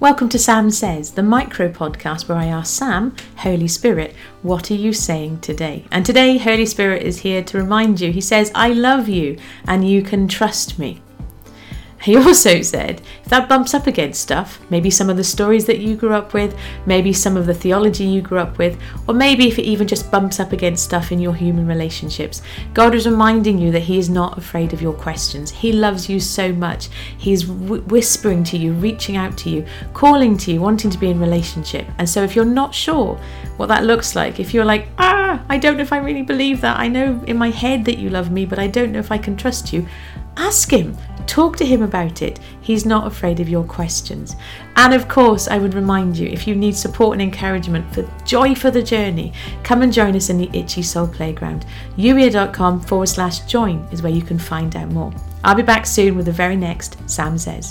Welcome to Sam Says, the micro podcast where I ask Sam, Holy Spirit, what are you saying today? And today, Holy Spirit is here to remind you. He says, I love you and you can trust me. He also said, if that bumps up against stuff, maybe some of the stories that you grew up with, maybe some of the theology you grew up with, or maybe if it even just bumps up against stuff in your human relationships, God is reminding you that He is not afraid of your questions. He loves you so much. He's w- whispering to you, reaching out to you, calling to you, wanting to be in relationship. And so if you're not sure what that looks like, if you're like, ah, I don't know if I really believe that, I know in my head that you love me, but I don't know if I can trust you, ask Him Talk to him about it. He's not afraid of your questions. And of course, I would remind you if you need support and encouragement for joy for the journey, come and join us in the Itchy Soul Playground. youier.com forward slash join is where you can find out more. I'll be back soon with the very next Sam Says.